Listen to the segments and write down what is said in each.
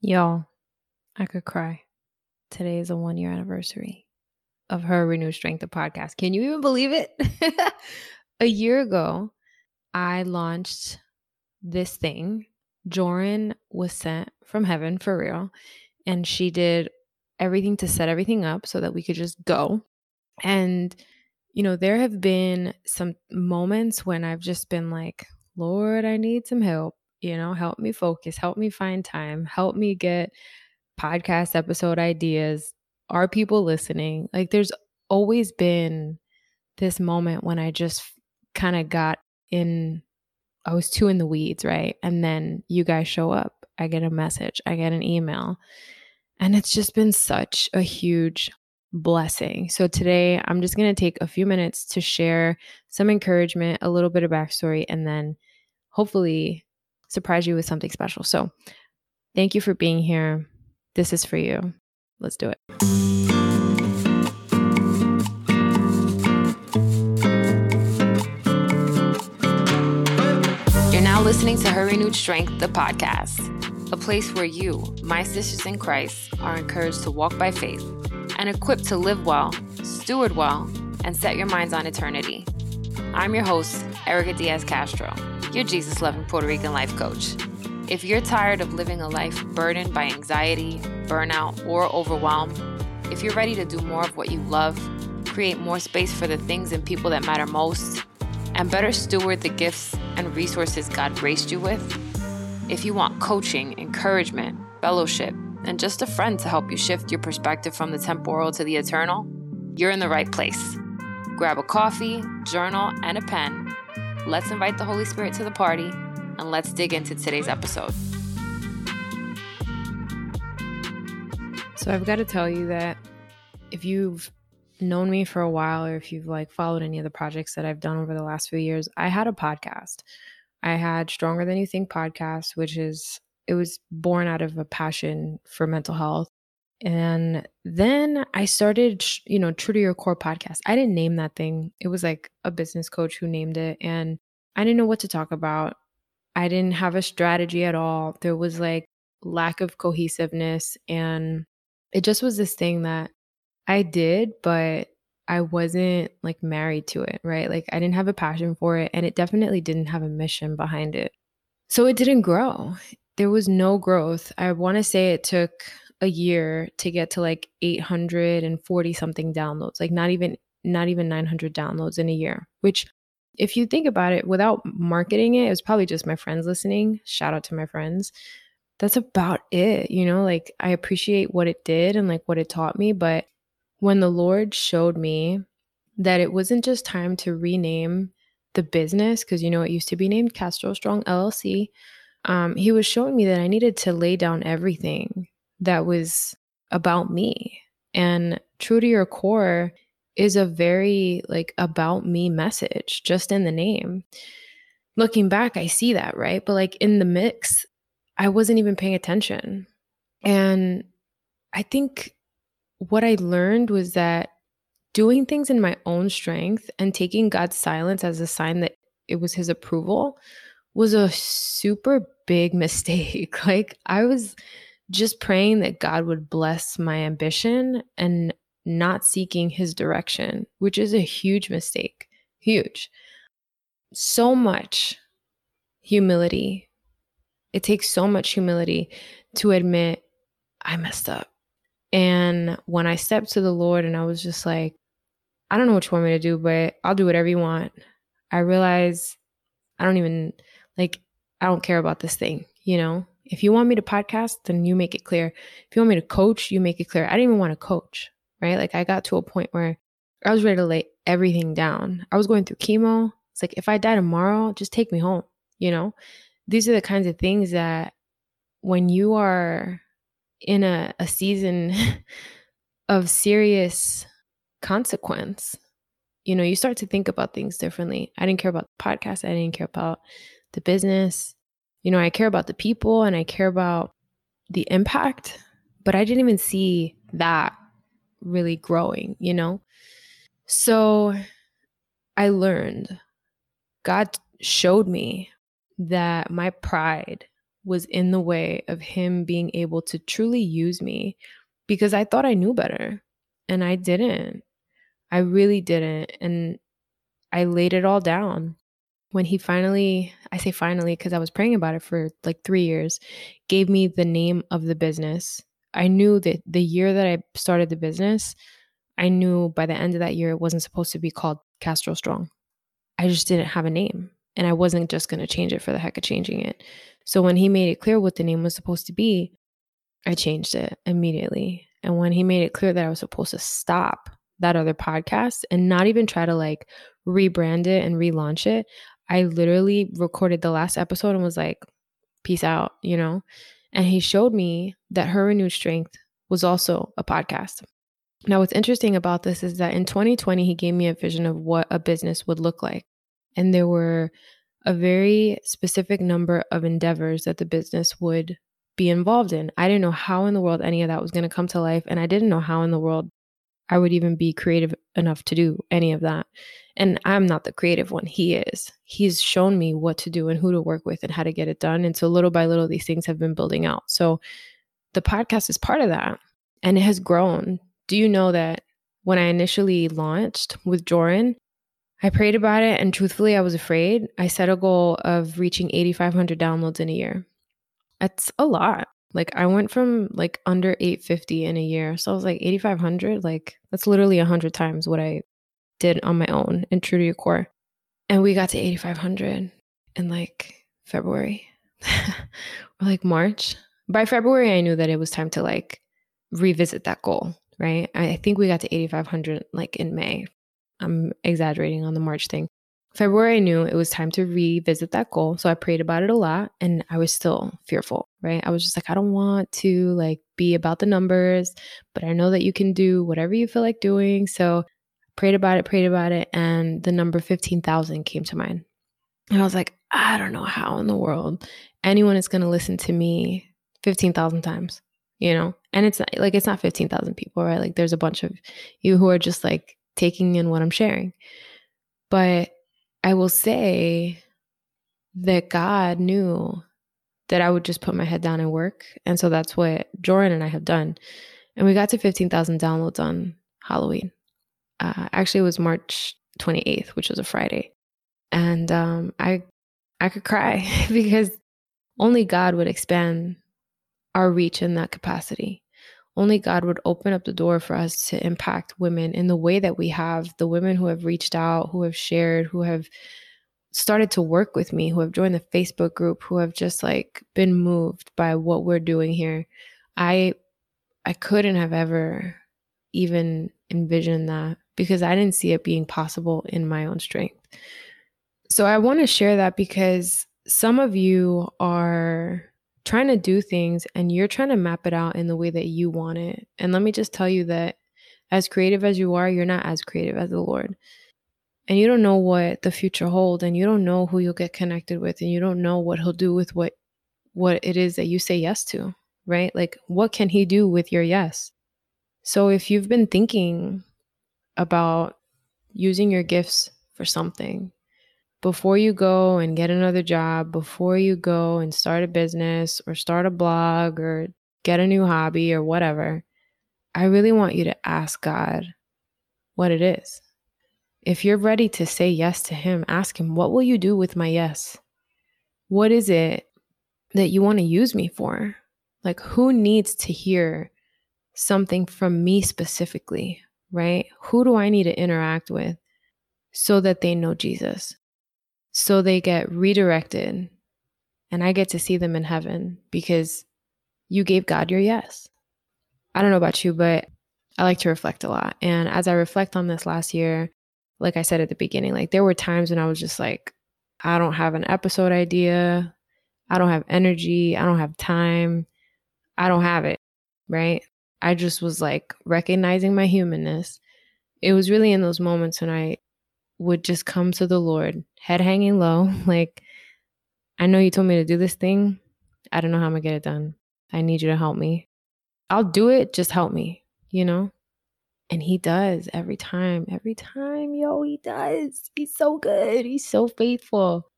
Y'all, I could cry. Today is a one year anniversary of her Renewed Strength, the podcast. Can you even believe it? a year ago, I launched this thing. Joran was sent from heaven for real, and she did everything to set everything up so that we could just go. And, you know, there have been some moments when I've just been like, Lord, I need some help you know, help me focus, help me find time, help me get podcast episode ideas. Are people listening? Like, there's always been this moment when I just kind of got in, I was too in the weeds, right? And then you guys show up. I get a message, I get an email. And it's just been such a huge blessing. So today I'm just going to take a few minutes to share some encouragement, a little bit of backstory, and then hopefully surprise you with something special. So thank you for being here. This is for you. Let's do it. You're now listening to Her Renewed Strength, the podcast, a place where you, my sisters in Christ, are encouraged to walk by faith and equipped to live well, steward well, and set your minds on eternity. I'm your host, Erika Diaz Castro your Jesus loving Puerto Rican life coach. If you're tired of living a life burdened by anxiety, burnout, or overwhelm, if you're ready to do more of what you love, create more space for the things and people that matter most, and better steward the gifts and resources God graced you with, if you want coaching, encouragement, fellowship, and just a friend to help you shift your perspective from the temporal to the eternal, you're in the right place. Grab a coffee, journal, and a pen let's invite the Holy Spirit to the party and let's dig into today's episode. So, I've got to tell you that if you've known me for a while or if you've like followed any of the projects that I've done over the last few years, I had a podcast. I had Stronger Than You Think podcast, which is it was born out of a passion for mental health. And then I started, you know, True to Your Core podcast. I didn't name that thing. It was like a business coach who named it. And I didn't know what to talk about. I didn't have a strategy at all. There was like lack of cohesiveness. And it just was this thing that I did, but I wasn't like married to it, right? Like I didn't have a passion for it. And it definitely didn't have a mission behind it. So it didn't grow. There was no growth. I want to say it took a year to get to like 840 something downloads, like not even not even 900 downloads in a year, which if you think about it, without marketing it, it was probably just my friends listening. Shout out to my friends. That's about it. You know, like I appreciate what it did and like what it taught me. But when the Lord showed me that it wasn't just time to rename the business, because, you know, it used to be named Castro Strong LLC, um, He was showing me that I needed to lay down everything that was about me. And true to your core is a very like about me message just in the name. Looking back, I see that, right? But like in the mix, I wasn't even paying attention. And I think what I learned was that doing things in my own strength and taking God's silence as a sign that it was his approval was a super big mistake. Like I was just praying that God would bless my ambition and not seeking his direction, which is a huge mistake. Huge. So much humility. It takes so much humility to admit I messed up. And when I stepped to the Lord and I was just like, I don't know what you want me to do, but I'll do whatever you want. I realize I don't even like, I don't care about this thing, you know? If you want me to podcast, then you make it clear. If you want me to coach, you make it clear. I didn't even want to coach, right? Like I got to a point where I was ready to lay everything down. I was going through chemo. It's like if I die tomorrow, just take me home, you know? These are the kinds of things that when you are in a, a season of serious consequence, you know, you start to think about things differently. I didn't care about the podcast. I didn't care about the business you know, I care about the people and I care about the impact, but I didn't even see that really growing, you know? So I learned, God showed me that my pride was in the way of him being able to truly use me because I thought I knew better and I didn't. I really didn't. And I laid it all down. When he finally, I say finally because I was praying about it for like three years, gave me the name of the business. I knew that the year that I started the business, I knew by the end of that year it wasn't supposed to be called Castro Strong. I just didn't have a name and I wasn't just going to change it for the heck of changing it. So when he made it clear what the name was supposed to be, I changed it immediately. And when he made it clear that I was supposed to stop that other podcast and not even try to like rebrand it and relaunch it, I literally recorded the last episode and was like, peace out, you know? And he showed me that Her Renewed Strength was also a podcast. Now, what's interesting about this is that in 2020, he gave me a vision of what a business would look like. And there were a very specific number of endeavors that the business would be involved in. I didn't know how in the world any of that was going to come to life. And I didn't know how in the world I would even be creative enough to do any of that. And I'm not the creative one. He is. He's shown me what to do and who to work with and how to get it done. And so little by little, these things have been building out. So the podcast is part of that and it has grown. Do you know that when I initially launched with Joran, I prayed about it and truthfully, I was afraid. I set a goal of reaching 8,500 downloads in a year. That's a lot. Like I went from like under 850 in a year. So I was like 8,500. Like that's literally 100 times what I did on my own in True to Your Core. And we got to 8,500 in like February or like March. By February, I knew that it was time to like revisit that goal, right? I think we got to 8,500 like in May. I'm exaggerating on the March thing. February, I knew it was time to revisit that goal. So I prayed about it a lot and I was still fearful, right? I was just like, I don't want to like be about the numbers, but I know that you can do whatever you feel like doing. So prayed about it, prayed about it, and the number 15,000 came to mind. And I was like, I don't know how in the world anyone is going to listen to me 15,000 times, you know? And it's not, like, it's not 15,000 people, right? Like, there's a bunch of you who are just like taking in what I'm sharing. But I will say that God knew that I would just put my head down and work. And so that's what Jordan and I have done. And we got to 15,000 downloads on Halloween uh, actually it was March 28th, which was a Friday. And um, I I could cry because only God would expand our reach in that capacity. Only God would open up the door for us to impact women in the way that we have. The women who have reached out, who have shared, who have started to work with me, who have joined the Facebook group, who have just like been moved by what we're doing here. I I couldn't have ever even envisioned that because I didn't see it being possible in my own strength. So I want to share that because some of you are trying to do things and you're trying to map it out in the way that you want it. And let me just tell you that as creative as you are, you're not as creative as the Lord. And you don't know what the future holds and you don't know who you'll get connected with and you don't know what he'll do with what what it is that you say yes to, right? Like what can he do with your yes? So if you've been thinking about using your gifts for something. Before you go and get another job, before you go and start a business or start a blog or get a new hobby or whatever, I really want you to ask God what it is. If you're ready to say yes to Him, ask Him, What will you do with my yes? What is it that you want to use me for? Like, who needs to hear something from me specifically? Right? Who do I need to interact with so that they know Jesus? So they get redirected and I get to see them in heaven because you gave God your yes. I don't know about you, but I like to reflect a lot. And as I reflect on this last year, like I said at the beginning, like there were times when I was just like, I don't have an episode idea. I don't have energy. I don't have time. I don't have it. Right. I just was like recognizing my humanness. It was really in those moments when I would just come to the Lord, head hanging low, like, I know you told me to do this thing. I don't know how I'm gonna get it done. I need you to help me. I'll do it, just help me, you know? And he does every time, every time, yo, he does. He's so good. He's so faithful.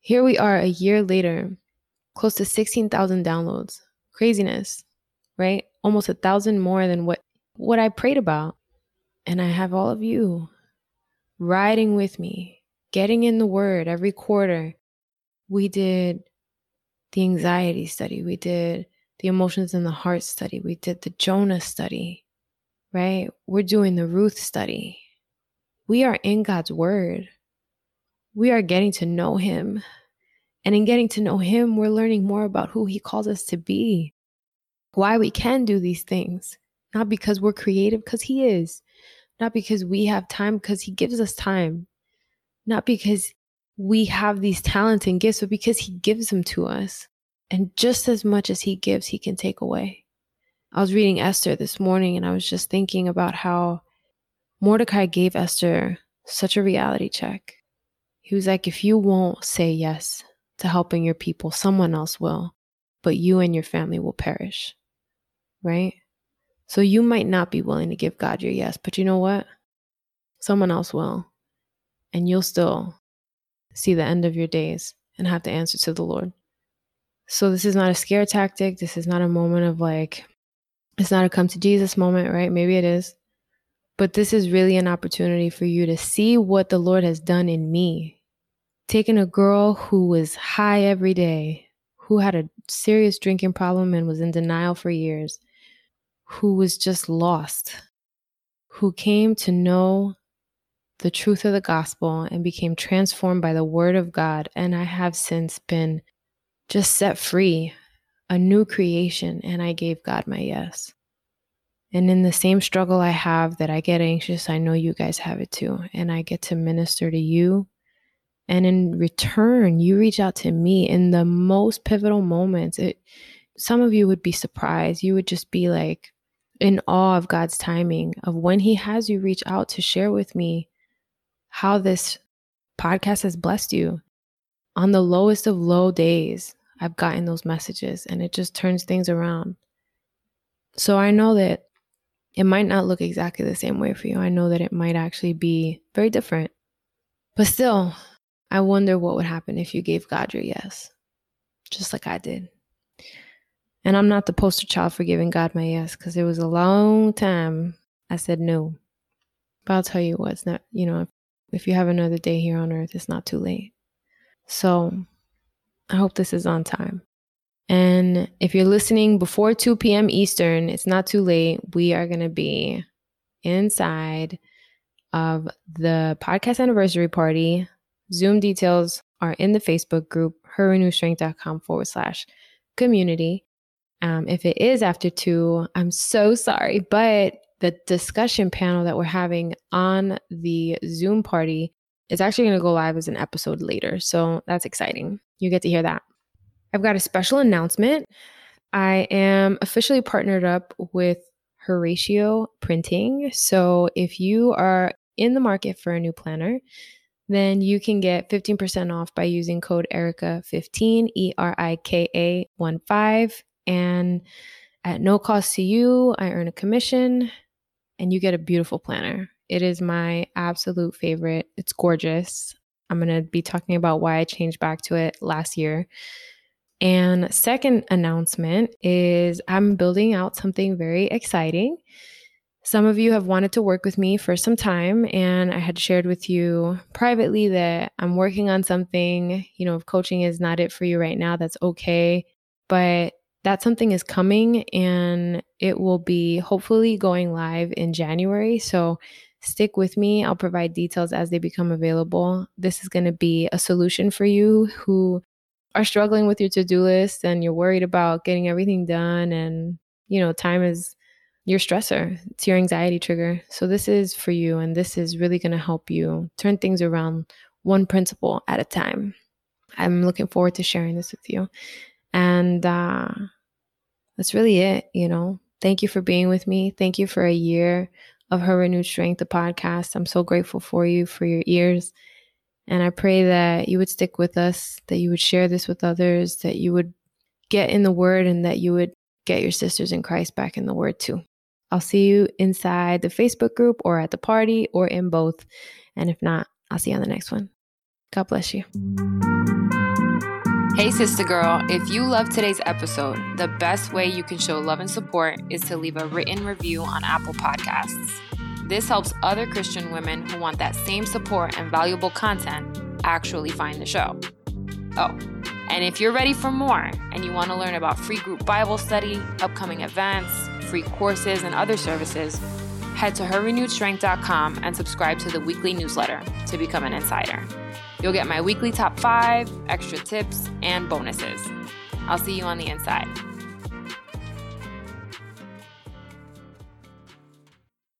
Here we are a year later, close to 16,000 downloads. Craziness, right? Almost a thousand more than what what I prayed about. And I have all of you riding with me, getting in the word every quarter. We did the anxiety study, we did the emotions in the heart study, we did the Jonah study, right? We're doing the Ruth study. We are in God's word. We are getting to know him. And in getting to know him, we're learning more about who he calls us to be, why we can do these things, not because we're creative, because he is, not because we have time, because he gives us time, not because we have these talents and gifts, but because he gives them to us. And just as much as he gives, he can take away. I was reading Esther this morning and I was just thinking about how Mordecai gave Esther such a reality check. He was like, if you won't say yes to helping your people, someone else will, but you and your family will perish. Right? So you might not be willing to give God your yes, but you know what? Someone else will. And you'll still see the end of your days and have to answer to the Lord. So this is not a scare tactic. This is not a moment of like, it's not a come to Jesus moment, right? Maybe it is. But this is really an opportunity for you to see what the Lord has done in me. Taking a girl who was high every day, who had a serious drinking problem and was in denial for years, who was just lost, who came to know the truth of the gospel and became transformed by the word of God. And I have since been just set free, a new creation, and I gave God my yes. And in the same struggle I have that I get anxious, I know you guys have it too. And I get to minister to you. And in return, you reach out to me in the most pivotal moments. It some of you would be surprised. You would just be like in awe of God's timing of when He has you reach out to share with me how this podcast has blessed you. On the lowest of low days, I've gotten those messages and it just turns things around. So I know that it might not look exactly the same way for you. I know that it might actually be very different. But still, I wonder what would happen if you gave God your yes, just like I did. And I'm not the poster child for giving God my yes because it was a long time I said no. But I'll tell you what, it's not, you know, if, if you have another day here on earth, it's not too late. So I hope this is on time. And if you're listening before 2 p.m. Eastern, it's not too late. We are going to be inside of the podcast anniversary party. Zoom details are in the Facebook group, herrenewedstrength.com forward slash community. Um, if it is after two, I'm so sorry, but the discussion panel that we're having on the Zoom party is actually going to go live as an episode later. So that's exciting. You get to hear that. I've got a special announcement. I am officially partnered up with Horacio Printing. So if you are in the market for a new planner, then you can get 15% off by using code ERIKA15, E R I K A 1 5. And at no cost to you, I earn a commission and you get a beautiful planner. It is my absolute favorite. It's gorgeous. I'm going to be talking about why I changed back to it last year. And second announcement is I'm building out something very exciting. Some of you have wanted to work with me for some time, and I had shared with you privately that I'm working on something. You know, if coaching is not it for you right now, that's okay. But that something is coming and it will be hopefully going live in January. So stick with me. I'll provide details as they become available. This is going to be a solution for you who are struggling with your to-do list and you're worried about getting everything done and you know time is your stressor it's your anxiety trigger so this is for you and this is really going to help you turn things around one principle at a time i'm looking forward to sharing this with you and uh that's really it you know thank you for being with me thank you for a year of her renewed strength the podcast i'm so grateful for you for your ears and I pray that you would stick with us, that you would share this with others, that you would get in the word, and that you would get your sisters in Christ back in the word too. I'll see you inside the Facebook group or at the party or in both. And if not, I'll see you on the next one. God bless you. Hey, sister girl, if you love today's episode, the best way you can show love and support is to leave a written review on Apple Podcasts. This helps other Christian women who want that same support and valuable content actually find the show. Oh, and if you're ready for more and you want to learn about free group Bible study, upcoming events, free courses, and other services, head to herrenewedstrength.com and subscribe to the weekly newsletter to become an insider. You'll get my weekly top five, extra tips, and bonuses. I'll see you on the inside.